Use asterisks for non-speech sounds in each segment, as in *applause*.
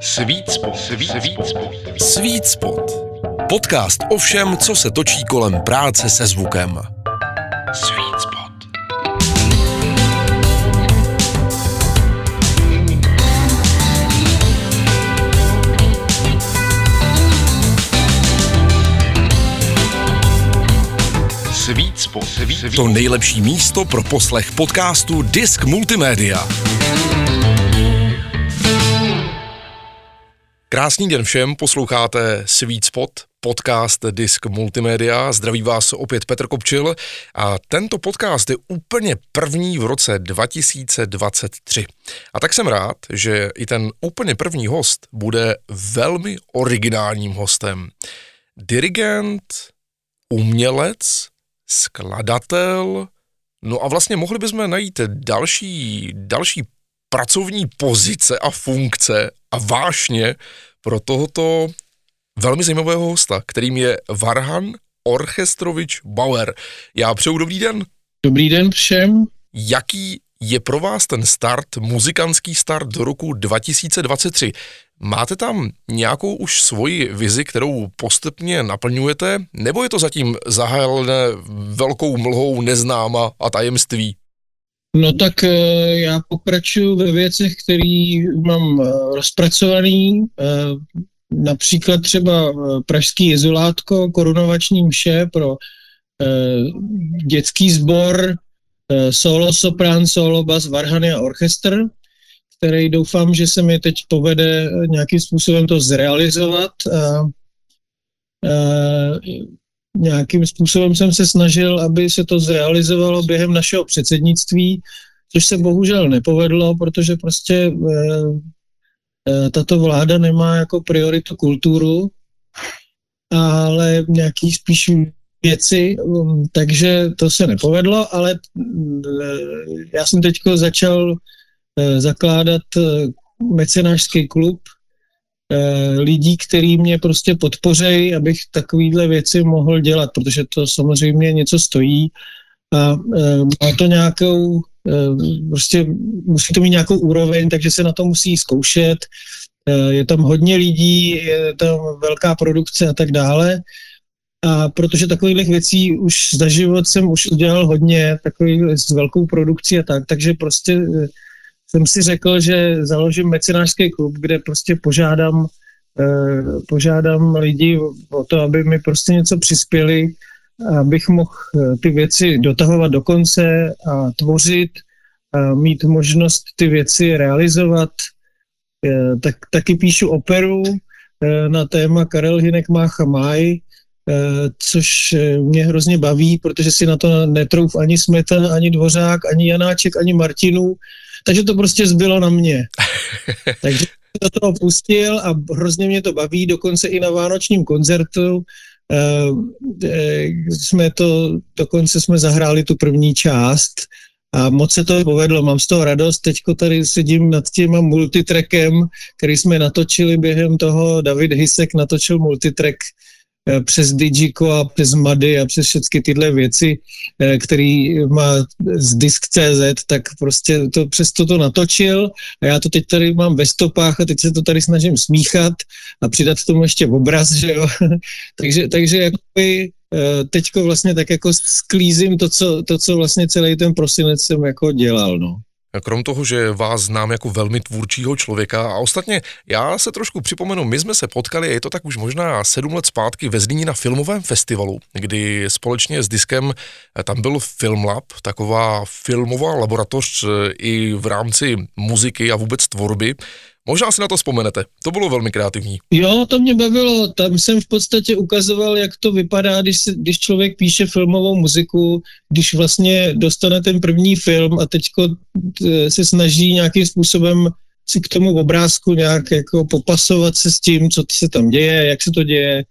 Sweet Spot. Sweet, Sweet Spot. Sweet Spot. Podcast o všem, co se točí kolem práce se zvukem. Sweet Spot. Sweet Spot. Sweet, Sweet. To nejlepší místo pro poslech podcastu Disk Multimédia. Krásný den všem, posloucháte Sweet Spot, podcast Disk Multimédia. Zdraví vás opět Petr Kopčil a tento podcast je úplně první v roce 2023. A tak jsem rád, že i ten úplně první host bude velmi originálním hostem. Dirigent, umělec, skladatel, no a vlastně mohli bychom najít další, další pracovní pozice a funkce a vášně tohoto velmi zajímavého hosta, kterým je Varhan Orchestrovič Bauer. Já přeju dobrý den. Dobrý den všem. Jaký je pro vás ten start, muzikantský start do roku 2023? Máte tam nějakou už svoji vizi, kterou postupně naplňujete, nebo je to zatím zahájené velkou mlhou neznáma a tajemství? No tak eh, já pokračuju ve věcech, které mám eh, rozpracovaný, eh, například třeba Pražský izolátko, korunovační mše pro dětský sbor, solo, soprán, solo, bas, varhany a orchestr, který doufám, že se mi teď povede nějakým způsobem to zrealizovat. Nějakým způsobem jsem se snažil, aby se to zrealizovalo během našeho předsednictví, což se bohužel nepovedlo, protože prostě e, e, tato vláda nemá jako prioritu kulturu, ale nějaký spíš věci, um, takže to se nepovedlo, ale e, já jsem teď začal e, zakládat mecenářský klub, Eh, lidí, který mě prostě podpořejí, abych takovýhle věci mohl dělat, protože to samozřejmě něco stojí a eh, má to nějakou, eh, prostě musí to mít nějakou úroveň, takže se na to musí zkoušet. Je tam hodně lidí, je tam velká produkce a tak dále. A protože takových věcí už za život jsem už udělal hodně, takový s velkou produkcí a tak, takže prostě jsem si řekl, že založím mecenářský klub, kde prostě požádám, eh, požádám lidi o to, aby mi prostě něco přispěli, abych mohl eh, ty věci dotahovat do konce a tvořit, a mít možnost ty věci realizovat. Eh, tak, taky píšu operu na téma Karel Hinek má chamaj, což eh, mě hrozně baví, protože si na to netrouf ani Smetan, ani Dvořák, ani Janáček, ani Martinů, takže to prostě zbylo na mě. *laughs* takže do toho pustil a hrozně mě to baví, dokonce i na vánočním koncertu. Uh, jsme to, dokonce jsme zahráli tu první část a moc se to povedlo, mám z toho radost, teďko tady sedím nad tím multitrackem, který jsme natočili během toho, David Hisek natočil multitrack. Eh, přes Digiko a přes Mady a přes všechny tyhle věci, eh, který má z Disk.cz, tak prostě to přes to to natočil a já to teď tady mám ve stopách a teď se to tady snažím smíchat a přidat tomu ještě obraz, že jo. *laughs* takže, takže jakoby eh, teďko vlastně tak jako sklízím to co, to, co vlastně celý ten prosinec jsem jako dělal, no. Krom toho, že vás znám jako velmi tvůrčího člověka a ostatně já se trošku připomenu, my jsme se potkali, je to tak už možná sedm let zpátky ve Zlíně na filmovém festivalu, kdy společně s diskem eh, tam byl Filmlab, taková filmová laboratoř eh, i v rámci muziky a vůbec tvorby. Možná si na to vzpomenete, to bylo velmi kreativní. Jo, to mě bavilo, tam jsem v podstatě ukazoval, jak to vypadá, když, se, když člověk píše filmovou muziku, když vlastně dostane ten první film a teďko e, se snaží nějakým způsobem si k tomu obrázku nějak jako popasovat se s tím, co se tam děje, jak se to děje.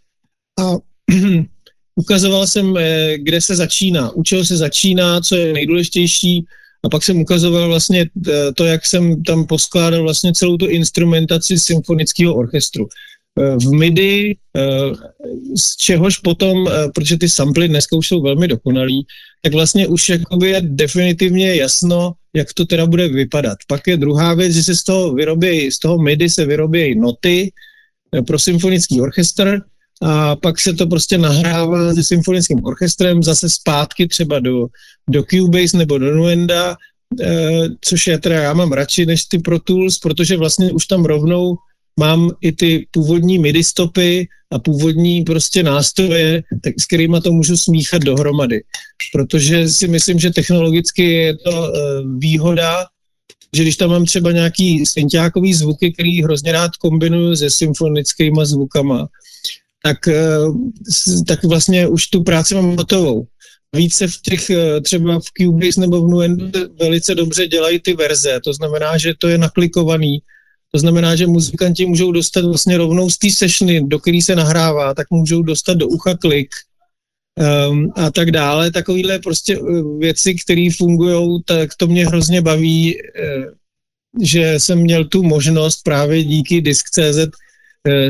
A *clears throat* ukazoval jsem, e, kde se začíná, u čeho se začíná, co je nejdůležitější, a pak jsem ukazoval vlastně eh, to, jak jsem tam poskládal vlastně celou tu instrumentaci symfonického orchestru. v MIDI, z čehož potom, protože ty samply dneska už jsou velmi dokonalý, tak vlastně už jakoby je definitivně jasno, jak to teda bude vypadat. Pak je druhá věc, že se z toho vyrobí, z toho MIDI se vyrobí noty pro symfonický orchestr a pak se to prostě nahrává se symfonickým orchestrem zase zpátky třeba do, do Cubase nebo do Nuenda, eh, což je teda já mám radši než ty Pro Tools, protože vlastně už tam rovnou mám i ty původní MIDI stopy a původní prostě nástroje, tak s kterými to můžu smíchat dohromady. Protože si myslím, že technologicky je to uh, výhoda, že když tam mám třeba nějaký synťákový zvuky, který hrozně rád kombinuju se symfonickýma zvukama, tak, uh, tak vlastně už tu práci mám hotovou. Více v těch, uh, třeba v Cubase nebo v Nuendo velice dobře dělají ty verze, to znamená, že to je naklikovaný, to znamená, že muzikanti můžou dostat vlastně rovnou z té sessiony, do který se nahrává, tak můžou dostat do ucha klik um, a tak dále. Takovýhle prostě uh, věci, které fungují, tak to mě hrozně baví, že jsem měl tu možnost právě díky Disk.cz,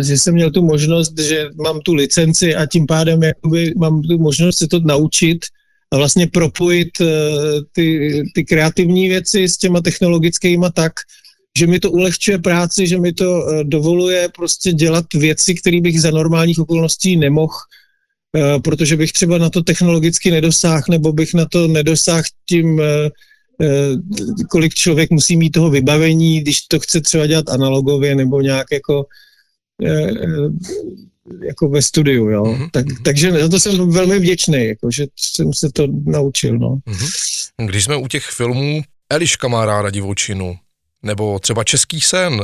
že jsem měl tu možnost, že mám tu licenci a tím pádem jakoby mám tu možnost se to naučit a vlastně propojit uh, ty, ty kreativní věci s těma technologickými tak, že mi to ulehčuje práci, že mi to uh, dovoluje prostě dělat věci, které bych za normálních okolností nemohl, protože bych třeba na to technologicky nedosáhl, nebo bych na to nedosáhl tím, kolik člověk musí mít toho vybavení, když to chce třeba dělat analogově nebo nějak jako jako ve studiu, jo. Mm-hmm. Tak, takže za to jsem velmi vděčný, jako, že jsem se to naučil, no. Mm-hmm. Když jsme u těch filmů, Eliška má ráda divočinu, nebo třeba Český sen,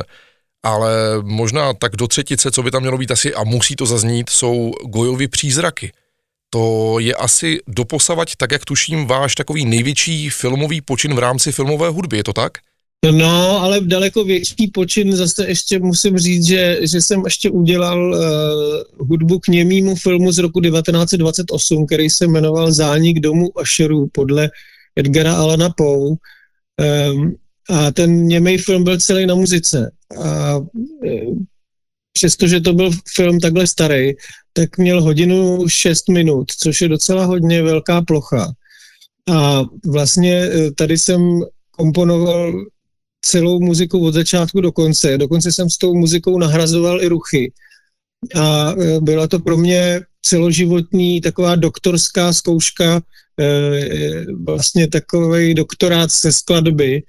ale možná tak do třetice, co by tam mělo být asi, a musí to zaznít, jsou Gojovy přízraky. To je asi doposavať, tak jak tuším, váš takový největší filmový počin v rámci filmové hudby, je to tak? No, ale daleko větší počin zase ještě musím říct, že, že jsem ještě udělal uh, hudbu k němýmu filmu z roku 1928, který se jmenoval Zánik domu Asherů podle Edgara Alana Poe. Um, a ten němej film byl celý na muzice. A e, přestože to byl film takhle starý, tak měl hodinu 6 minut, což je docela hodně velká plocha. A vlastně e, tady jsem komponoval celou muziku od začátku do konce. Dokonce jsem s tou muzikou nahrazoval i ruchy. A e, byla to pro mě celoživotní taková doktorská zkouška, vlastně takový doktorát ze skladby,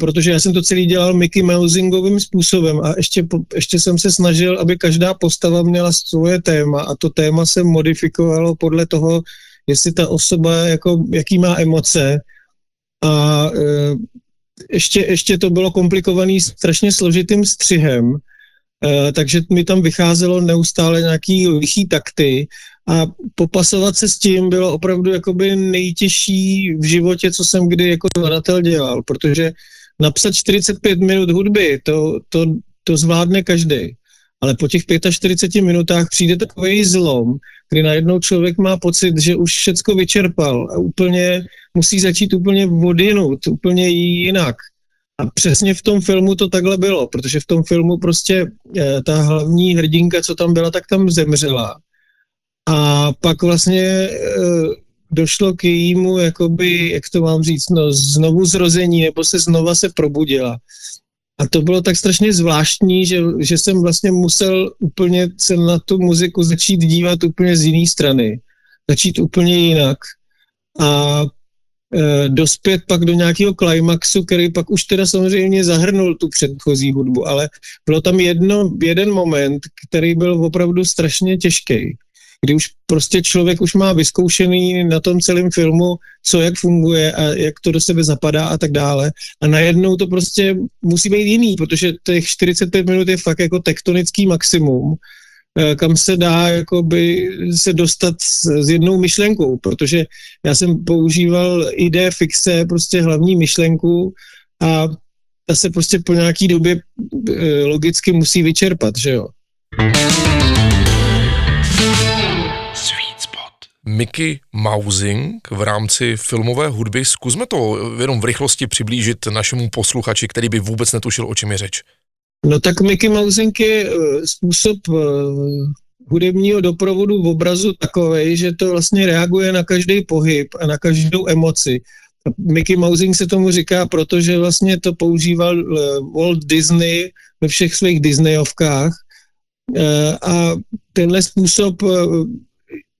protože já jsem to celý dělal Mickey Mousingovým způsobem a ještě, ještě jsem se snažil, aby každá postava měla svoje téma a to téma se modifikovalo podle toho, jestli ta osoba, jako, jaký má emoce a e, ještě, ještě to bylo komplikovaný strašně složitým střihem, e, takže mi tam vycházelo neustále nějaký lichý takty a popasovat se s tím bylo opravdu jakoby nejtěžší v životě, co jsem kdy jako skladatel dělal, protože napsat 45 minut hudby, to, to, to zvládne každý. Ale po těch 45 minutách přijde takový zlom, kdy najednou člověk má pocit, že už všecko vyčerpal a úplně musí začít úplně vodinut, úplně jinak. A přesně v tom filmu to takhle bylo, protože v tom filmu prostě eh, ta hlavní hrdinka, co tam byla, tak tam zemřela. A pak vlastně e, došlo k jejímu, jakoby, jak to mám říct, no, znovu zrození, nebo se znova se probudila. A to bylo tak strašně zvláštní, že, že jsem vlastně musel úplně se na tu muziku začít dívat úplně z jiné strany. Začít úplně jinak. A e, dospět pak do nějakého klimaxu, který pak už teda samozřejmě zahrnul tu předchozí hudbu, ale bylo tam jedno, jeden moment, který byl opravdu strašně těžký kdy už prostě člověk už má vyzkoušený na tom celém filmu, co jak funguje a jak to do sebe zapadá a tak dále. A najednou to prostě musí být jiný, protože těch 45 minut je fakt jako tektonický maximum, eh, kam se dá jakoby se dostat s, s jednou myšlenkou, protože já jsem používal ID fixe, prostě hlavní myšlenku a ta se prostě po nějaký době eh, logicky musí vyčerpat, že jo. Mickey Mousing v rámci filmové hudby. Zkusme to jenom v rychlosti přiblížit našemu posluchači, který by vůbec netušil, o čem je řeč. No tak Mickey Mousing je uh, způsob uh, hudebního doprovodu v obrazu takový, že to vlastně reaguje na každý pohyb a na každou emoci. Mickey Mousing se tomu říká, protože vlastně to používal Walt Disney ve všech svých Disneyovkách a tenhle způsob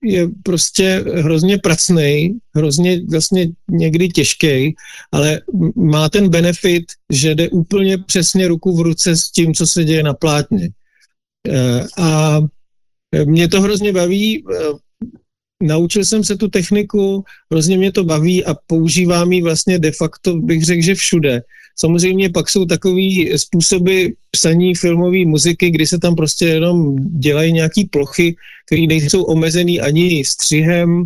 je prostě hrozně pracný, hrozně vlastně někdy těžký, ale má ten benefit, že jde úplně přesně ruku v ruce s tím, co se děje na plátně. Eh, a mě to hrozně baví, eh, naučil jsem se tu techniku, hrozně mě to baví a používám ji vlastně de facto, bych řekl, že všude. Samozřejmě pak jsou takový způsoby psaní filmové muziky, kdy se tam prostě jenom dělají nějaký plochy, které nejsou omezený ani střihem,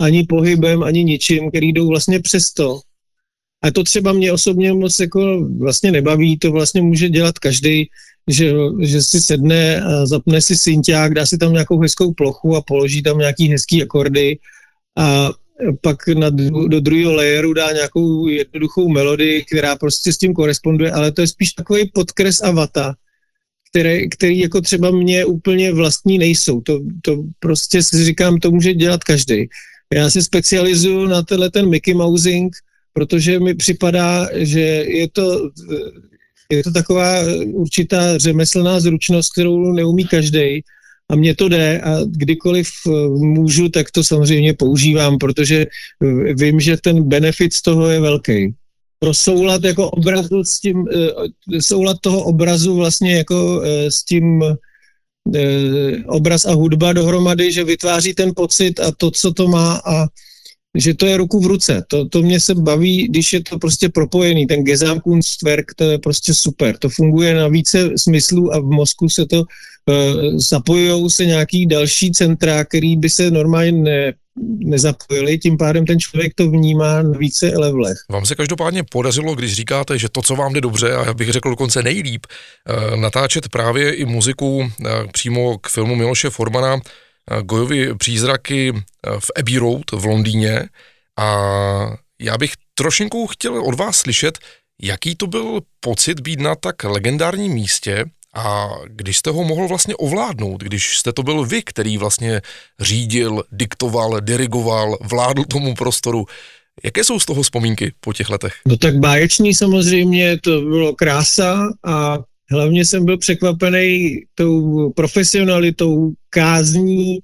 ani pohybem, ani ničím, který jdou vlastně přesto. A to třeba mě osobně moc jako vlastně nebaví, to vlastně může dělat každý, že, že si sedne a zapne si synťák, dá si tam nějakou hezkou plochu a položí tam nějaký hezký akordy a pak na, do druhého layeru dá nějakou jednoduchou melodii, která prostě s tím koresponduje, ale to je spíš takový podkres a vata, které, který jako třeba mě úplně vlastní nejsou. To, to prostě si říkám, to může dělat každý. Já se specializuju na tenhle ten Mickey Mousing, protože mi připadá, že je to, je to taková určitá řemeslná zručnost, kterou neumí každý a mně to jde a kdykoliv eh, můžu, tak to samozřejmě používám, protože eh, vím, že ten benefit z toho je velký. Pro soulad jako obrazu s tím, eh, soulad toho obrazu vlastně jako s tím obraz a hudba dohromady, že vytváří ten pocit a to, co to má a že to je ruku v ruce. To, to mě se baví, když je to prostě propojený. Ten Gesamtkunstwerk, to je prostě super. To funguje na více smyslů a v mozku se to uh, zapojují se nějaký další centra, který by se normálně ne, nezapojili, tím pádem ten člověk to vnímá na více levelech. Vám se každopádně podařilo, když říkáte, že to, co vám jde dobře, a já bych řekl dokonce nejlíp, uh, natáčet právě i muziku uh, přímo k filmu Miloše Formana, Gojovi přízraky v Abbey Road v Londýně a já bych trošinku chtěl od vás slyšet, jaký to byl pocit být na tak legendárním místě a když jste ho mohl vlastně ovládnout, když jste to byl vy, který vlastně řídil, diktoval, dirigoval, vládl tomu prostoru, Jaké jsou z toho vzpomínky po těch letech? No tak báječný samozřejmě, to bylo krása a hlavně jsem byl překvapený tou profesionalitou, kázní,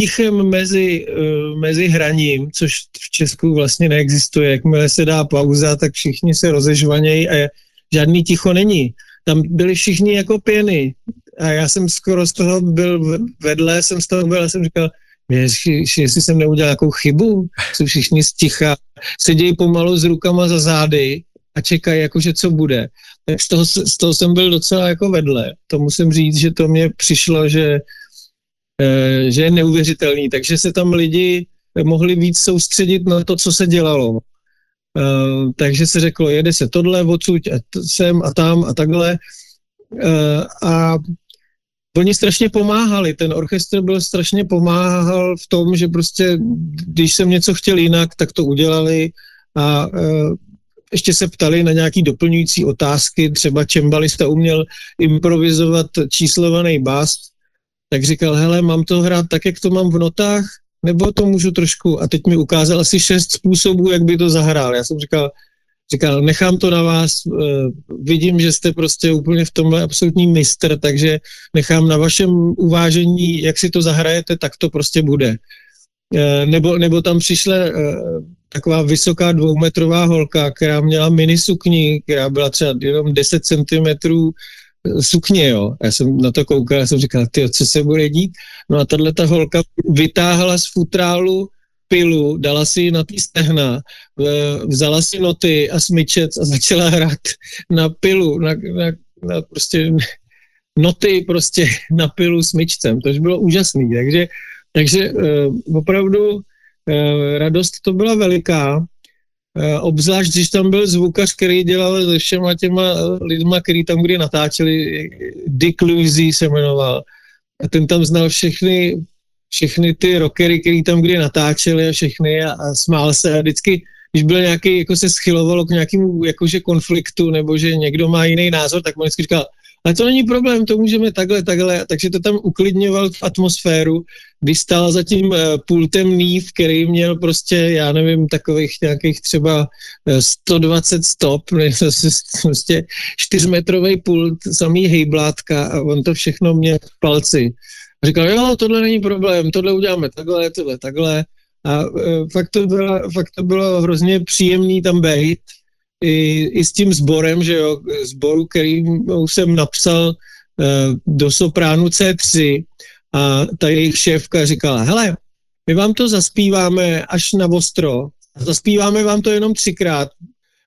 tichem mezi, uh, mezi hraním, což v Česku vlastně neexistuje. Jakmile se dá pauza, tak všichni se rozežvanějí a žádný ticho není. Tam byli všichni jako pěny a já jsem skoro z toho byl vedle, jsem z toho byl a jsem říkal, jestli, jestli jsem neudělal nějakou chybu, jsou všichni sticha, sedějí pomalu s rukama za zády a čekají, jakože co bude. Tak z toho, z toho jsem byl docela jako vedle. To musím říct, že to mě přišlo, že, e, že je neuvěřitelný. Takže se tam lidi mohli víc soustředit na to, co se dělalo. E, takže se řeklo, jede se tohle odsud a sem a tam a takhle. E, a oni strašně pomáhali, ten orchestr byl strašně pomáhal v tom, že prostě, když jsem něco chtěl jinak, tak to udělali a ještě se ptali na nějaký doplňující otázky, třeba čembalista uměl improvizovat číslovaný bás, tak říkal, hele, mám to hrát tak, jak to mám v notách, nebo to můžu trošku, a teď mi ukázal asi šest způsobů, jak by to zahrál. Já jsem říkal, říkal, nechám to na vás, uh, vidím, že jste prostě úplně v tomhle absolutní mistr, takže nechám na vašem uvážení, jak si to zahrajete, tak to prostě bude. Uh, nebo, nebo tam přišla uh, taková vysoká dvoumetrová holka, která měla mini sukni, která byla třeba jenom 10 cm sukně, jo. Já jsem na to koukal, já jsem říkal, ty, co se bude dít? No a tahle ta holka vytáhla z futrálu pilu, dala si na tý stehna, vzala si noty a smyčec a začala hrát na pilu, na, na, na prostě noty prostě na pilu smyčcem, To bylo úžasný, takže, takže uh, opravdu Eh, radost to byla veliká, eh, obzvlášť, když tam byl zvukař, který dělal se všema těma lidma, který tam kdy natáčeli, Dick Louisy se jmenoval. A ten tam znal všechny, všechny ty rockery, který tam kdy natáčeli a všechny a, a smál se a vždycky, když byl nějaký, jako se schylovalo k nějakému jakože konfliktu nebo že někdo má jiný názor, tak on vždycky říkal, ale to není problém, to můžeme takhle, takhle, takže to tam uklidňoval v atmosféru, když stál za tím uh, pultem Neve, který měl prostě, já nevím, takových nějakých třeba 120 stop, *laughs* ne, prostě čtyřmetrový pult, samý hejblátka a on to všechno měl v palci. A říkal, jo, tohle není problém, tohle uděláme takhle, tohle takhle. A uh, fakt, to bylo, fakt to bylo hrozně příjemný tam být i, i s tím sborem, že jo, sboru, který jsem napsal uh, do sopránu C3 a ta jejich šéfka říkala, hele, my vám to zaspíváme až na ostro, zaspíváme vám to jenom třikrát,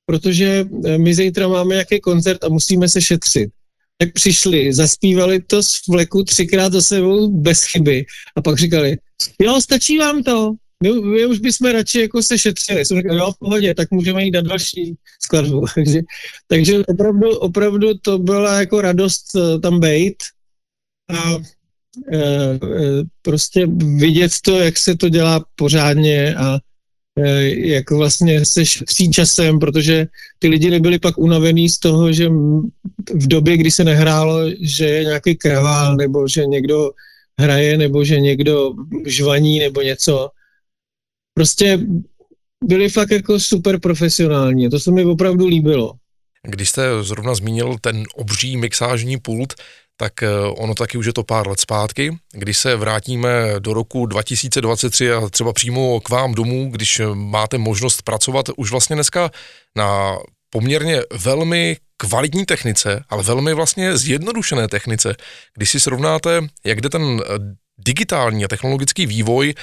protože eh, my zítra máme nějaký koncert a musíme se šetřit. Tak přišli, zaspívali to z vleku třikrát za sebou bez chyby a pak říkali, jo, stačí vám to, my, my už bychom radši jako se šetřili. Jsem říkal, jo, v pohodě, tak můžeme jít na další skladbu. *laughs* takže, takže opravdu, opravdu to byla jako radost uh, tam být a uh, prostě vidět to, jak se to dělá pořádně a jako vlastně se šetří časem, protože ty lidi nebyli pak unavený z toho, že v době, kdy se nehrálo, že je nějaký kravál, nebo že někdo hraje, nebo že někdo žvaní, nebo něco, prostě byli fakt jako super profesionální. To se mi opravdu líbilo. Když jste zrovna zmínil ten obří mixážní pult, tak eh, ono taky už je to pár let zpátky. Když se vrátíme do roku 2023 a třeba přímo k vám domů, když máte možnost pracovat už vlastně dneska na poměrně velmi kvalitní technice, ale velmi vlastně zjednodušené technice. Když si srovnáte, jak jde ten eh, digitální a technologický vývoj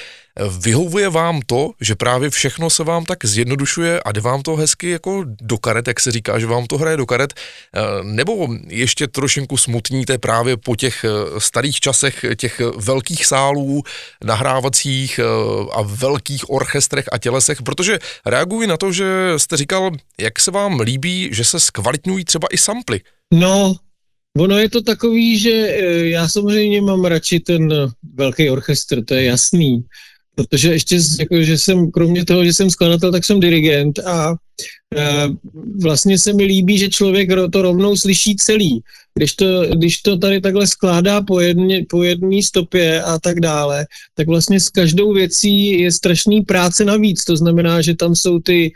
vyhovuje vám to, že právě všechno se vám tak zjednodušuje a jde vám to hezky jako do karet, jak se říká, že vám to hraje do karet, eh, nebo ještě trošinku smutníte právě po těch eh, starých časech těch velkých sálů, nahrávacích eh, a velkých orchestrech a tělesech, protože reaguji na to, že jste říkal, jak se vám líbí, že se zkvalitňují třeba i samply. No, Ono je to takový, že e, já samozřejmě mám radši ten velký orchestr, to je jasný, protože ještě, jako, že jsem, kromě toho, že jsem skladatel, tak jsem dirigent a e, vlastně se mi líbí, že člověk to rovnou slyší celý. Když to, když to tady takhle skládá po, jedně, po jedné stopě a tak dále, tak vlastně s každou věcí je strašný práce navíc. To znamená, že tam jsou ty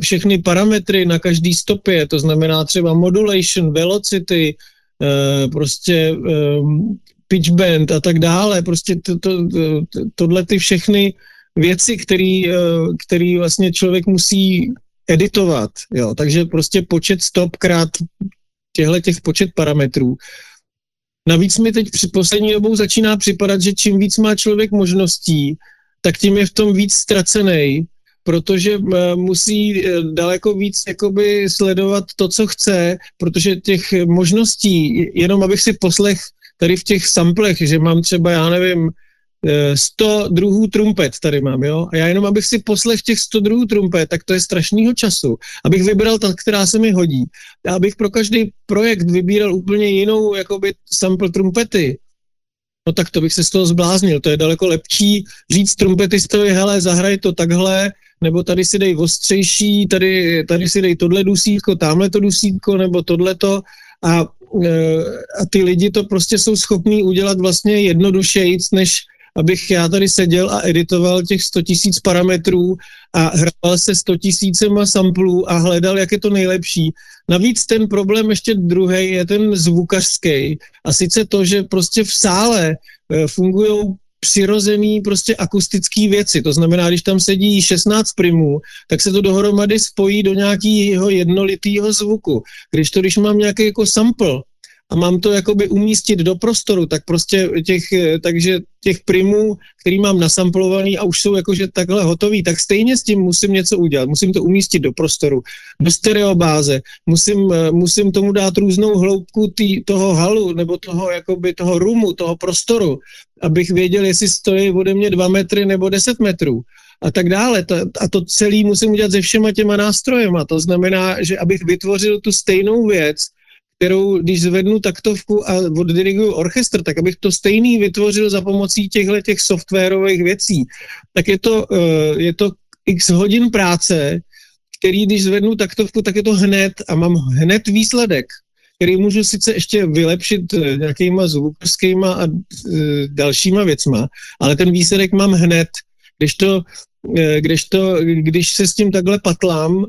všechny parametry na každý stopě, to znamená třeba modulation, velocity, eh, prostě ehm, pitch band a tak dále, prostě to, to, to, tohle ty všechny věci, který, eh, který vlastně člověk musí editovat, jo, takže prostě počet stop krát těchto těch počet parametrů. Navíc mi teď při poslední dobou začíná připadat, že čím víc má člověk možností, tak tím je v tom víc ztracený protože eh, musí eh, daleko víc jakoby sledovat to, co chce, protože těch možností, jenom abych si poslech tady v těch samplech, že mám třeba, já nevím, 100 eh, druhů trumpet tady mám, jo? A já jenom, abych si poslech těch 100 druhů trumpet, tak to je strašného času. Abych vybral ta, která se mi hodí. A abych pro každý projekt vybíral úplně jinou, jakoby, sample trumpety, no tak to bych se z toho zbláznil. To je daleko lepší říct trumpetistovi, hele, zahraj to takhle, nebo tady si dej ostřejší, tady, tady si dej tohle dusítko, tamhle to dusítko, nebo tohleto a, e, a ty lidi to prostě jsou schopní udělat vlastně jednodušejíc, než abych já tady seděl a editoval těch 100 tisíc parametrů a hrál se 100 tisícema samplů a hledal, jak je to nejlepší. Navíc ten problém ještě druhý je ten zvukařský. A sice to, že prostě v sále e, fungují přirozený prostě akustický věci. To znamená, když tam sedí 16 primů, tak se to dohromady spojí do nějakého jednolitého zvuku. Když to, když mám nějaký jako sample, a mám to jakoby umístit do prostoru, tak prostě těch, takže těch primů, který mám nasamplovaný a už jsou jakože takhle hotový, tak stejně s tím musím něco udělat. Musím to umístit do prostoru, do stereobáze, musím, musím tomu dát různou hloubku tý, toho halu nebo toho, jakoby toho rumu, toho prostoru, abych věděl, jestli stojí ode mě dva metry nebo deset metrů a tak dále. A to celé musím udělat se všema těma nástrojema. To znamená, že abych vytvořil tu stejnou věc, kterou, když zvednu taktovku a oddiriguju orchestr, tak abych to stejný vytvořil za pomocí těchto těch softwarových věcí, tak je to, uh, je to x hodin práce, který, když zvednu taktovku, tak je to hned a mám hned výsledek. který můžu sice ještě vylepšit eh, nějakýma zvukovskýma a e, dalšíma věcma, ale ten výsledek mám hned, když to, když to, když se s tím takhle patlám,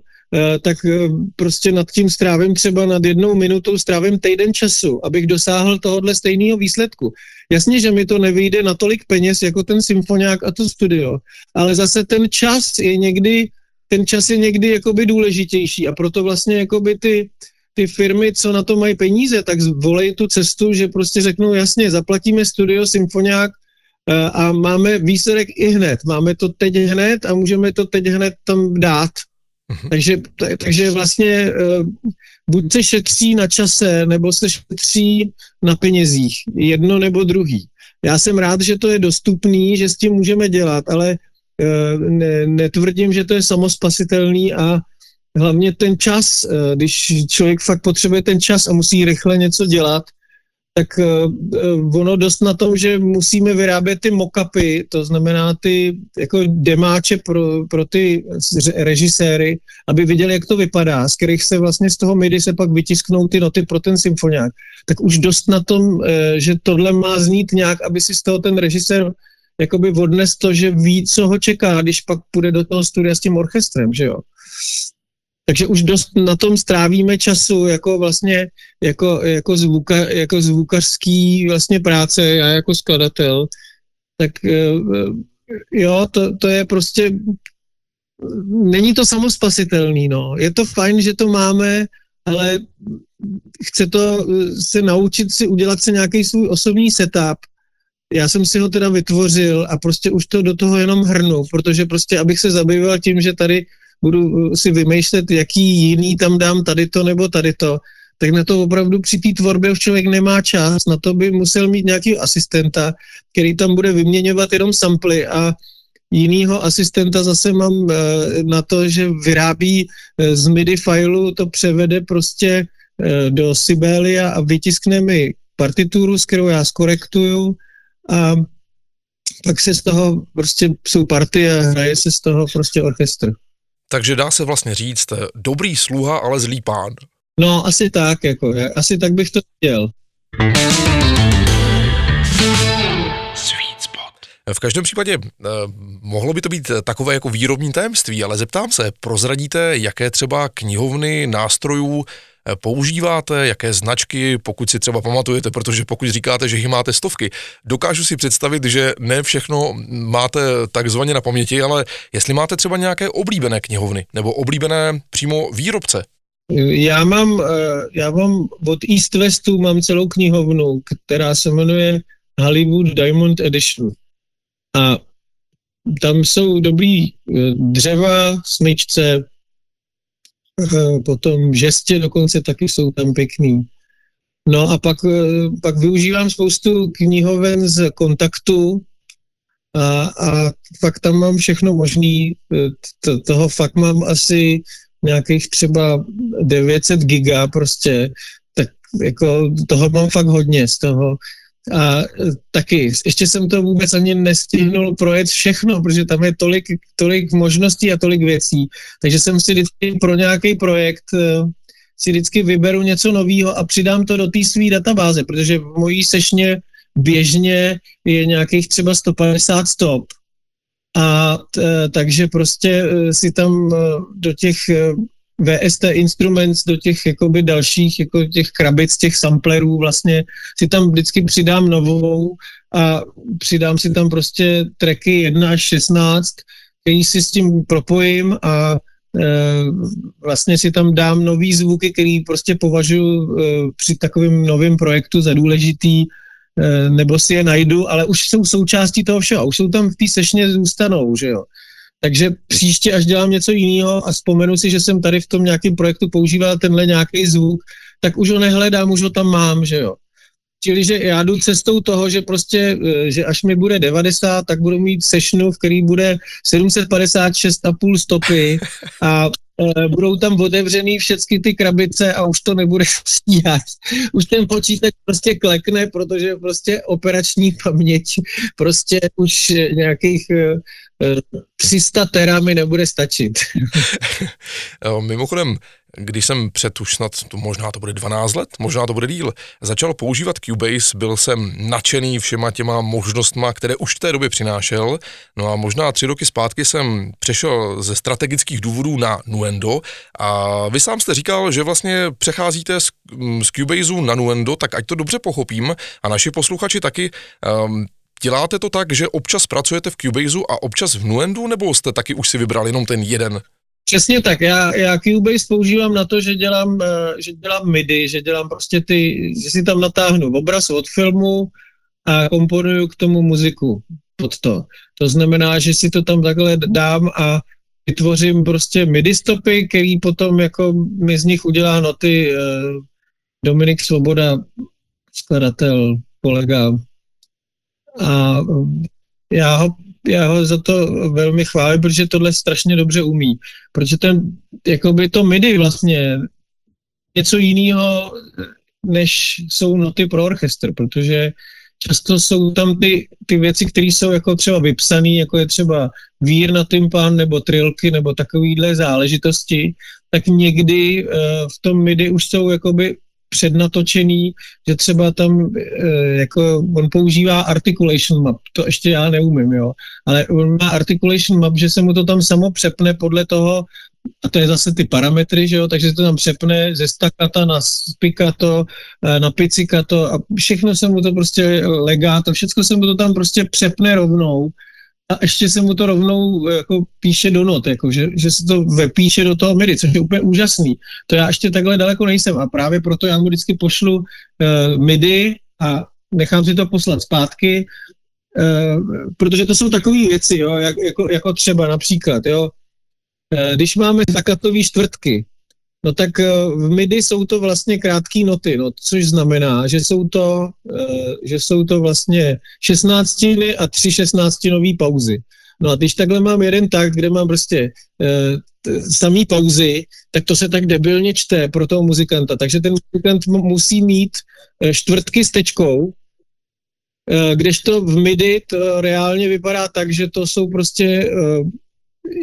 tak e, prostě nad tím strávím třeba nad jednou minutou strávím týden času, abych dosáhl tohohle stejného výsledku. Jasně, že mi to nevyjde na tolik peněz jako ten symfoniák a to studio, ale zase ten čas je někdy, ten čas je někdy jakoby důležitější a proto vlastně jakoby ty, ty firmy, co na to mají peníze, tak volej tu cestu, že prostě řeknou jasně, zaplatíme studio symfoniák eh, a máme výsledek i hned. Máme to teď hned a můžeme to teď hned tam dát. Mhm. Takže, takže vlastně eh, buď se šetří na čase, nebo se šetří na penězích. Jedno nebo druhý. Já jsem rád, že to je dostupný, že s tím můžeme dělat, ale eh, ne, netvrdím, že to je samospasitelný a hlavně ten čas, eh, když člověk fakt potřebuje ten čas a musí rychle něco dělat, tak uh, ono dost na tom, že musíme vyrábět ty mockupy, to znamená ty jako demáče pro, pro ty režiséry, aby viděli, jak to vypadá, z kterých se vlastně z toho MIDI se pak vytisknou ty noty pro ten symfoniák. Tak už dost na tom, uh, že tohle má znít nějak, aby si z toho ten režisér jakoby odnes to, že ví, co ho čeká, když pak půjde do toho studia s tím orchestrem, že jo. Takže už dost na tom strávíme času jako vlastně jako, jako, zvuka, jako zvukařský vlastně práce, já jako skladatel, tak eh, jo, to, to je prostě není to samospasitelný, no. Je to fajn, že to máme, ale chce to eh, se naučit si udělat si nějaký svůj osobní setup. Já jsem si ho teda vytvořil a prostě už to do toho jenom hrnu, protože prostě abych se zabýval tím, že tady budu si vymýšlet, jaký jiný tam dám tady to nebo tady to, tak na to opravdu při té tvorbě už člověk nemá čas, na to by musel mít nějaký asistenta, který tam bude vyměňovat jenom samply. A jinýho asistenta zase mám eh, na to, že vyrábí eh, z MIDI failu, to převede prostě do Sibelia a vytiskne mi partituru, s kterou já skorektuju. A pak se z toho prostě jsou partie a hraje se z toho prostě orchestr. Takže dá se vlastně říct, dobrý sluha, ale zlý pán. No, asi tak, jako, asi tak bych to chtěl. V každém případě eh, mohlo by to být takové jako výrobní tajemství, ale zeptám se, prozradíte, jaké třeba knihovny, nástrojů Eh, používáte, jaké značky, pokud si třeba pamatujete, protože pokud říkáte, že jich máte stovky, dokážu si představit, že ne všechno máte takzvaně na paměti, ale jestli máte třeba nějaké oblíbené knihovny nebo oblíbené přímo výrobce. Já mám, eh, já mám od East Westu mám celou knihovnu, která se jmenuje Hollywood Diamond Edition. A tam jsou dobrý eh, dřeva, smyčce, Eh, potom žestě dokonce taky jsou tam pěkný. No a pak, eh, pak využívám spoustu knihoven z kontaktu a, a fakt tam mám všechno možný. Eh, to, toho fakt mám asi nějakých třeba 900 giga prostě, tak jako toho mám fakt hodně z toho. A taky, ještě jsem to vůbec ani nestihnul projet všechno, protože tam je tolik, tolik možností a tolik věcí. Takže jsem si vždycky pro nějaký projekt e, si vždycky vyberu něco nového a přidám to do té své databáze, protože v mojí sešně běžně je nějakých třeba 150 stop. A t, e, takže prostě si tam do těch VST Instruments do těch jakoby dalších jako těch krabic, těch samplerů vlastně si tam vždycky přidám novou a přidám si tam prostě tracky 1 až 16, který si s tím propojím a e, vlastně si tam dám nový zvuky, který prostě považuji e, při takovém novém projektu za důležitý, e, nebo si je najdu, ale už jsou součástí toho všeho, už jsou tam v té sešně zůstanou, že jo. Takže příště, až dělám něco jiného a vzpomenu si, že jsem tady v tom nějakém projektu používal tenhle nějaký zvuk, tak už ho nehledám, už ho tam mám, že jo. Čili, že já jdu cestou toho, že prostě, e, že až mi bude 90, tak budu mít sešnu, v který bude 756,5 stopy a uh, budou tam otevřený všechny ty krabice a už to nebude stíhat. Už ten počítač prostě klekne, protože prostě operační paměť prostě už nějakých uh, 300 tera mi nebude stačit. *laughs* Mimochodem, když jsem před už snad, to možná to bude 12 let, možná to bude díl, začal používat Cubase, byl jsem nadšený všema těma možnostma, které už v té době přinášel, no a možná tři roky zpátky jsem přešel ze strategických důvodů na Nuendo. A vy sám jste říkal, že vlastně přecházíte z, mm, z Cubaseu na Nuendo, tak ať to dobře pochopím a naši posluchači taky, um, Děláte to tak, že občas pracujete v Cubaseu a občas v Nuendu, nebo jste taky už si vybrali jenom ten jeden Přesně tak, já, já Cubase používám na to, že dělám, uh, že dělám MIDI, že dělám prostě ty, že si tam natáhnu obraz od filmu a komponuju k tomu muziku pod to. To znamená, že si to tam takhle dám a vytvořím prostě MIDI stopy, který potom jako mi z nich udělá noty uh, Dominik Svoboda, skladatel, kolega. A já ho já ho za to velmi chválím, protože tohle strašně dobře umí. Protože ten, jakoby to MIDI vlastně něco jiného, než jsou noty pro orchestr, protože často jsou tam ty, ty věci, které jsou jako třeba vypsané, jako je třeba vír na tympán nebo trilky nebo takovýhle záležitosti, tak někdy uh, v tom MIDI už jsou jakoby přednatočený, že třeba tam e, jako on používá articulation map, to ještě já neumím, jo, ale on má articulation map, že se mu to tam samo přepne podle toho, a to je zase ty parametry, že jo, takže se to tam přepne ze stakata na spikato, e, na pizzicato a všechno se mu to prostě legá, to všechno se mu to tam prostě přepne rovnou a ještě se mu to rovnou jako píše do not, jako, že, že se to vepíše do toho MIDI, což je úplně úžasný. To já ještě takhle daleko nejsem a právě proto já mu vždycky pošlu uh, MIDI a nechám si to poslat zpátky, uh, protože to jsou takové věci, jo, jak, jako, jako třeba například, jo, uh, když máme zakatové čtvrtky, No tak eh, v MIDI jsou to vlastně krátké noty, no, což znamená, že jsou to, uh, že jsou to vlastně 16 a tři 16 nový pauzy. No a když takhle mám jeden tak, kde mám prostě uh, samý pauzy, tak to se tak debilně čte pro toho muzikanta. Takže ten muzikant musí mít čtvrtky s tečkou, uh, kdežto v MIDI to reálně vypadá tak, že to jsou prostě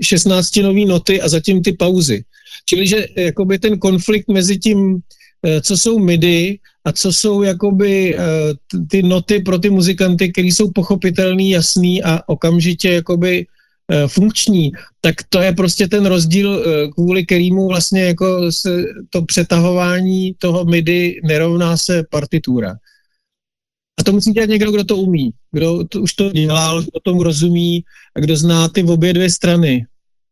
16 nový noty a zatím ty pauzy. Čili, že jakoby ten konflikt mezi tím, eh, co jsou MIDI a co jsou jakoby eh, ty noty pro ty muzikanty, které jsou pochopitelný, jasný a okamžitě jakoby eh, funkční, tak to je prostě ten rozdíl, kvůli kterému vlastně jako se to přetahování toho MIDI nerovná se partitura. A to musí dělat někdo, kdo to umí, kdo to, už to dělal, kdo tomu rozumí a kdo zná ty obě dvě strany.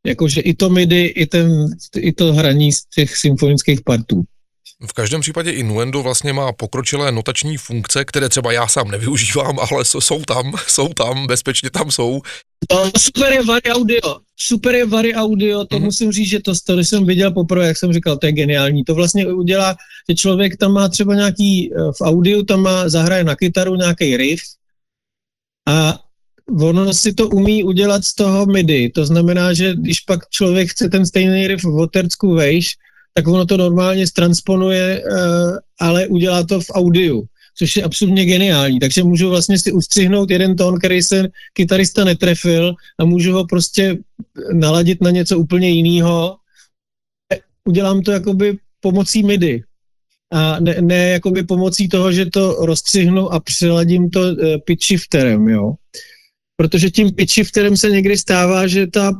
Jakože i to MIDI, i, ten, i to hraní z těch symfonických partů. V každém případě i Nuendo vlastně má pokročilé notační funkce, které třeba já sám nevyužívám, ale jsou tam, *laughs* jsou tam, bezpečně tam jsou. To super je Vari Audio, super je Vari Audio, to mm-hmm. musím říct, že to, to jsem viděl poprvé, jak jsem říkal, to je geniální. To vlastně udělá, že člověk tam má třeba nějaký, eh, v audiu tam má, zahraje na kytaru nějaký riff a ono si to umí udělat z toho MIDI. To znamená, že když pak člověk chce ten stejný riff v Otercku vejš, tak ono to normálně stransponuje, uh, ale udělá to v audiu, což je absolutně geniální. Takže můžu vlastně si ustřihnout jeden tón, který se kytarista netrefil a můžu ho prostě naladit na něco úplně jiného. Udělám to jakoby pomocí MIDI a ne, ne jakoby pomocí toho, že to rozstřihnu a přeladím to uh, pitch shifterem, jo protože tím pitch shifterem se někdy stává, že ta uh,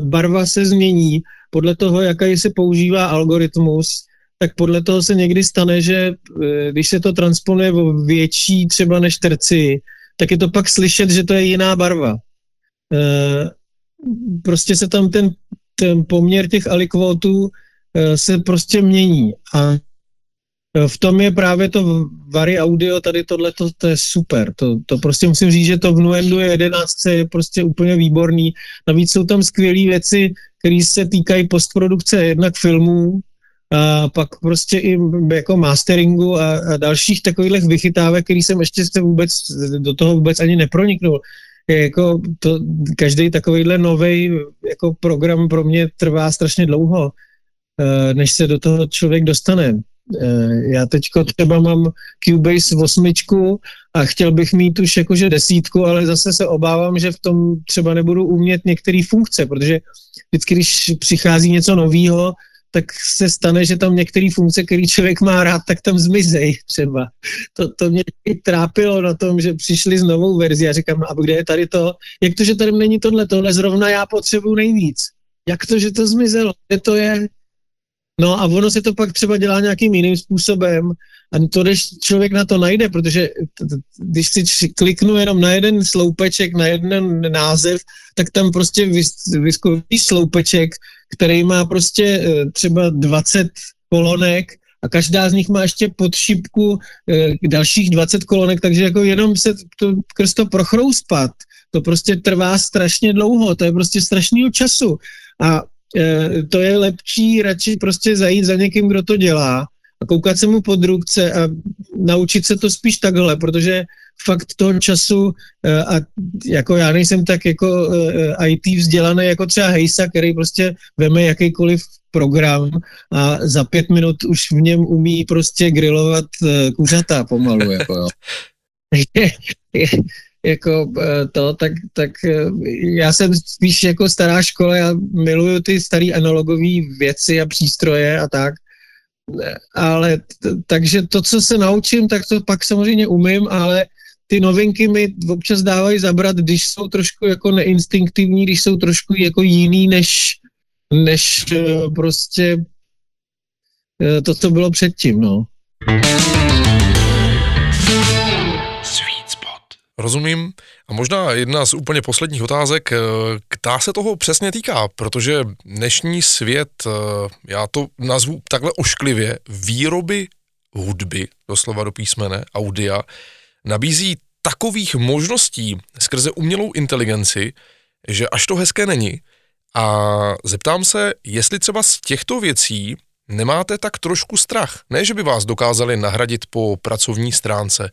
barva se změní podle toho, jaký se používá algoritmus, tak podle toho se někdy stane, že uh, když se to transponuje v větší třeba než terci, tak je to pak slyšet, že to je jiná barva. Uh, prostě se tam ten, ten poměr těch alikvotů se prostě mění a v tom je právě to Vary Audio, tady tohle to, to je super. To, to prostě musím říct, že to v Nuendu je 11 je prostě úplně výborný. Navíc jsou tam skvělé věci, které se týkají postprodukce jednak filmů, a pak prostě i jako masteringu a, a dalších takových vychytávek, který jsem ještě se vůbec do toho vůbec ani neproniknul. je jako to, každý takovýhle nový jako program pro mě trvá strašně dlouho, eh, než se do toho člověk dostane. Eh, já teďko třeba mám Cubase 8 a chtěl bych mít už jakože desítku, ale zase se obávám, že v tom třeba nebudu umět některé funkce, protože vždycky, když přichází něco nového, tak se stane, že tam některé funkce, které člověk má rád, tak tam zmizej třeba. To, to mě trápilo na tom, že přišli s novou verzi a říkám, no a kde je tady to? Jak to, že tady není tohle? Tohle zrovna já potřebuji nejvíc. Jak to, že to zmizelo? Kde to je? No a ono se to pak třeba dělá nějakým jiným způsobem a to, když člověk na to najde, protože když si kliknu jenom na jeden sloupeček, na jeden název, tak tam prostě vyskočí sloupeček, který má prostě eh, třeba 20 kolonek a každá z nich má ještě pod šipku eh, dalších 20 kolonek, takže jako jenom se to krz to prochrouspat, to prostě trvá strašně dlouho, to je prostě strašného času. A to je lepší radši prostě zajít za někým, kdo to dělá a koukat se mu pod rukce a naučit se to spíš takhle, protože fakt toho času eh, a jako já nejsem tak jako eh, IT vzdělaný jako třeba Hejsa, který prostě veme jakýkoliv program a za pět minut už v něm umí prostě grilovat kuřata pomalu, jako jo. *laughs* *laughs* jako eh, to, tak, tak eh, já jsem spíš jako stará škola, já miluju ty staré analogové věci a přístroje a tak, ale t- takže to, co se naučím, tak to pak samozřejmě umím, ale ty novinky mi občas dávají zabrat, když jsou trošku jako neinstinktivní, když jsou trošku jako jiný, než, než eh, prostě to, co bylo předtím, no. Rozumím. A možná jedna z úplně posledních otázek, která se toho přesně týká, protože dnešní svět, eh, já to nazvu takhle ošklivě, výroby hudby, doslova do písmene, audia, nabízí takových možností skrze umělou inteligenci, že až to hezké není. A zeptám se, jestli třeba z těchto věcí nemáte tak trošku strach. Ne, že by vás dokázali nahradit po pracovní stránce,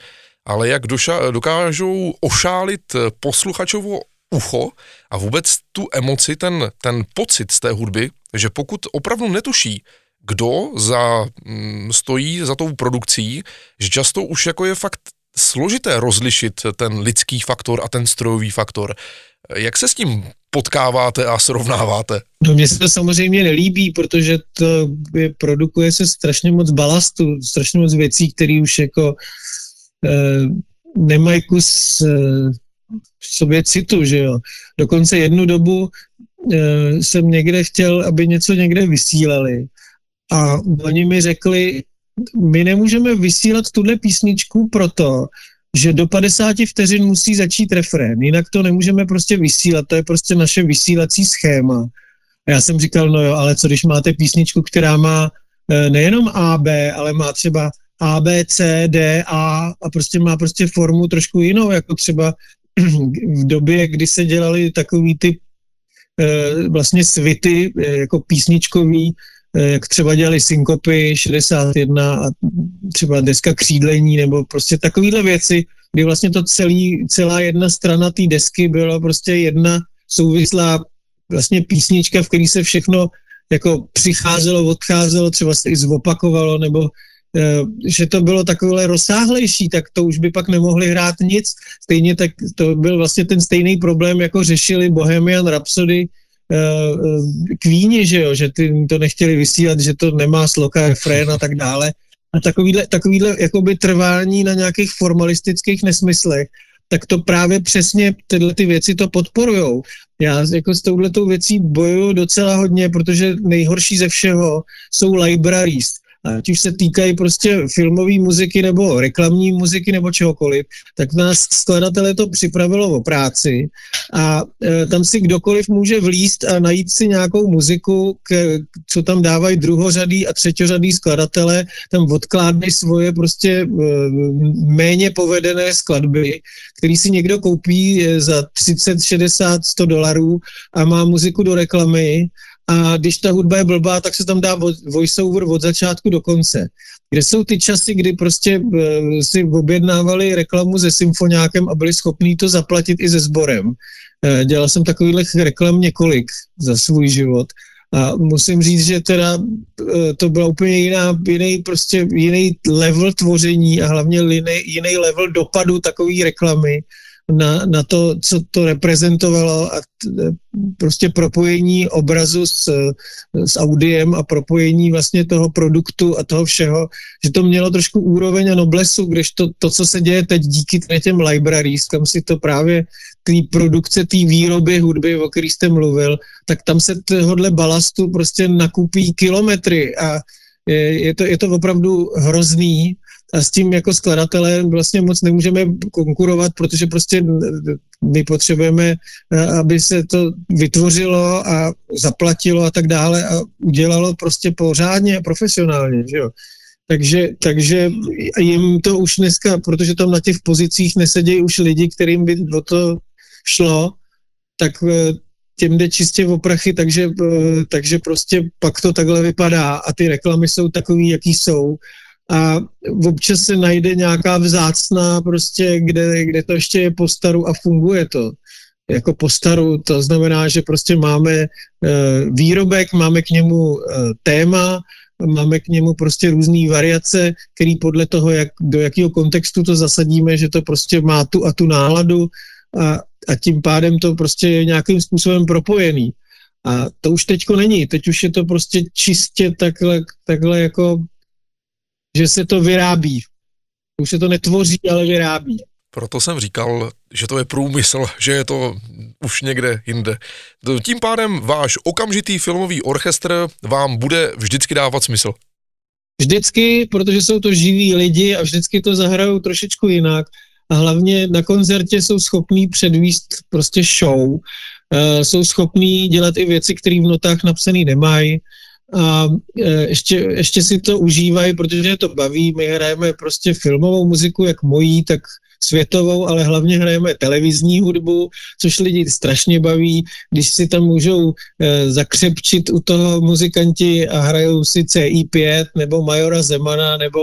ale jak doša, dokážou ošálit posluchačovo ucho a vůbec tu emoci, ten, ten pocit z té hudby, že pokud opravdu netuší, kdo za, mm, stojí za tou produkcí, že často už jako je fakt složité rozlišit ten lidský faktor a ten strojový faktor. Jak se s tím potkáváte a srovnáváte? No mně se to samozřejmě nelíbí, protože to je, produkuje se strašně moc balastu, strašně moc věcí, které už jako Eh, nemají kus eh, v sobě citu, že jo. Dokonce jednu dobu eh, jsem někde chtěl, aby něco někde vysílali a oni mi řekli, my nemůžeme vysílat tuhle písničku proto, že do 50 vteřin musí začít refrén, jinak to nemůžeme prostě vysílat, to je prostě naše vysílací schéma. A já jsem říkal, no jo, ale co když máte písničku, která má nejenom A, B, ale má třeba a, B, C, D, A a prostě má prostě formu trošku jinou, jako třeba *clears throat* v době, kdy se dělali takový ty e, vlastně svity, e, jako písničkový, e, jak třeba dělali Synkopy 61 a třeba deska křídlení, nebo prostě takovýhle věci, kdy vlastně to celý, celá jedna strana té desky byla prostě jedna souvislá vlastně písnička, v který se všechno jako přicházelo, odcházelo, třeba se i zopakovalo, nebo Eh, že to bylo takové rozsáhlejší, tak to už by pak nemohli hrát nic. Stejně tak to byl vlastně ten stejný problém, jako řešili Bohemian Rhapsody eh, eh, že jo, že ty to nechtěli vysílat, že to nemá sloka, refrén a tak dále. A takovýhle, takovýhle jakoby trvání na nějakých formalistických nesmyslech, tak to právě přesně tyhle ty věci to podporujou. Já jako s touhletou věcí bojuju docela hodně, protože nejhorší ze všeho jsou libraries ať už se týkají prostě filmové muziky nebo reklamní muziky nebo čehokoliv, tak nás skladatelé to připravilo o práci. A e, tam si kdokoliv může vlíst a najít si nějakou muziku, k, co tam dávají druhořadý a třeťořadý skladatele, tam odkládají svoje prostě e, méně povedené skladby, který si někdo koupí e, za 30, 60, 100 dolarů a má muziku do reklamy a když ta hudba je blbá, tak se tam dá voiceover od začátku do konce. Kde jsou ty časy, kdy prostě uh, si objednávali reklamu se symfoniákem a byli schopní to zaplatit i se sborem. Uh, dělal jsem takových reklam několik za svůj život. A musím říct, že teda to byla úplně jiná, jiný, prostě jiný level tvoření a hlavně jiný, jiný level dopadu takové reklamy, na, na to, co to reprezentovalo a t, prostě propojení obrazu s, s audiem a propojení vlastně toho produktu a toho všeho, že to mělo trošku úroveň a noblesu, když to, to co se děje teď díky těm libraries, kam si to právě té produkce, té výroby hudby, o který jste mluvil, tak tam se tohohle balastu prostě nakupí kilometry a je, je, to, je to opravdu hrozný a s tím jako skladatelé vlastně moc nemůžeme konkurovat, protože prostě my potřebujeme, eh, aby se to vytvořilo a zaplatilo a tak dále a udělalo prostě pořádně a profesionálně, že jo. Takže, takže jim to už dneska, protože tam na těch pozicích nesedějí už lidi, kterým by o to šlo, tak eh, těm jde čistě o prachy, takže, eh, takže prostě pak to takhle vypadá. A ty reklamy jsou takový, jaký jsou. A občas se najde nějaká vzácná prostě, kde, kde to ještě je po staru a funguje to. Jako po staru, to znamená, že prostě máme e, výrobek, máme k němu e, téma, máme k němu prostě různé variace, který podle toho, jak, do jakého kontextu to zasadíme, že to prostě má tu a tu náladu. A, a tím pádem to prostě je nějakým způsobem propojený. A to už teďko není, teď už je to prostě čistě takhle, takhle jako že se to vyrábí. Už se to netvoří, ale vyrábí. Proto jsem říkal, že to je průmysl, *laughs* že je to už někde jinde. Tím pádem váš okamžitý filmový orchestr vám bude vždycky dávat smysl. Vždycky, protože jsou to živí lidi a vždycky to zahrajou trošičku jinak. A hlavně na koncertě jsou schopní předvíst prostě show. Uh, jsou schopní dělat i věci, které v notách napsané nemají a e, ještě, ještě si to užívají, protože to baví. My hrajeme prostě filmovou muziku, jak mojí, tak světovou, ale hlavně hrajeme televizní hudbu, což lidi strašně baví, když si tam můžou e, zakřepčit u toho muzikanti a hrajou si CI5 nebo Majora Zemana nebo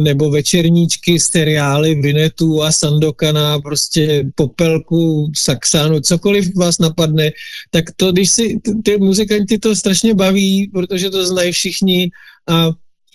nebo večerníčky, seriály, Vinetu a Sandokana, prostě Popelku, Saxánu, cokoliv vás napadne, tak to, když si ty, muzikanti to strašně baví, protože to znají všichni a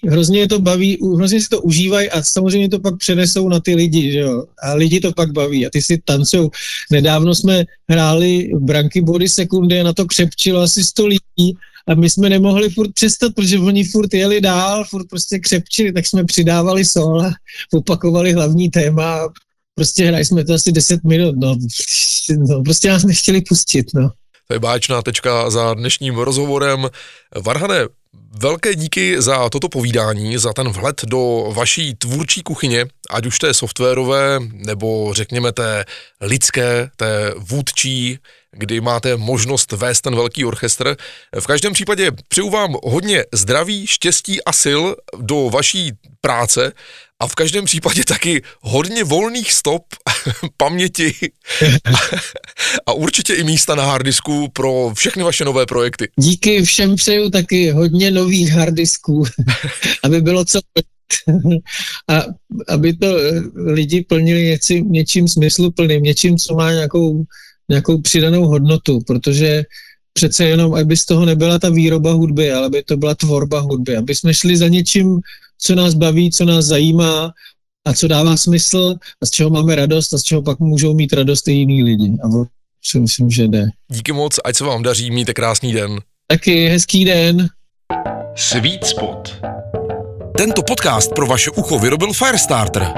hrozně je to baví, hrozně si to užívají a samozřejmě to pak přenesou na ty lidi, že jo? A lidi to pak baví a ty si tancují. Nedávno jsme hráli branky body sekundy a na to křepčilo asi 100 lidí a my jsme nemohli furt přestat, protože oni furt jeli dál, furt prostě křepčili, tak jsme přidávali sol a opakovali hlavní téma prostě hráli jsme to asi 10 minut, no. *laughs* no prostě nás nechtěli pustit, no. To je báječná tečka za dnešním rozhovorem. Varhane, velké díky za toto povídání, za ten vhled do vaší tvůrčí kuchyně, ať už té softwarové, nebo řekněme té lidské, té vůdčí, kdy máte možnost vést ten velký orchestr. V každém případě přeju vám hodně zdraví, štěstí a sil do vaší práce a v každém případě taky hodně volných stop, *laughs* paměti a, *laughs* a určitě i místa na harddisku pro všechny vaše nové projekty. Díky všem přeju taky hodně nových harddisků, *laughs* aby bylo co a aby to lidi plnili něčím, něčím smysluplným, něčím, co má nějakou nějakou přidanou hodnotu, protože přece jenom, aby z toho nebyla ta výroba hudby, ale aby to byla tvorba hudby, aby jsme šli za něčím, co nás baví, co nás zajímá a co dává smysl a z čeho máme radost a z čeho pak můžou mít radost i jiní lidi. A to si myslím, že jde. Díky moc, ať se vám daří, mějte krásný den. Taky, hezký den. Sweet Spot. Tento podcast pro vaše ucho vyrobil Firestarter.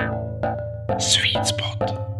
Sweet Spot.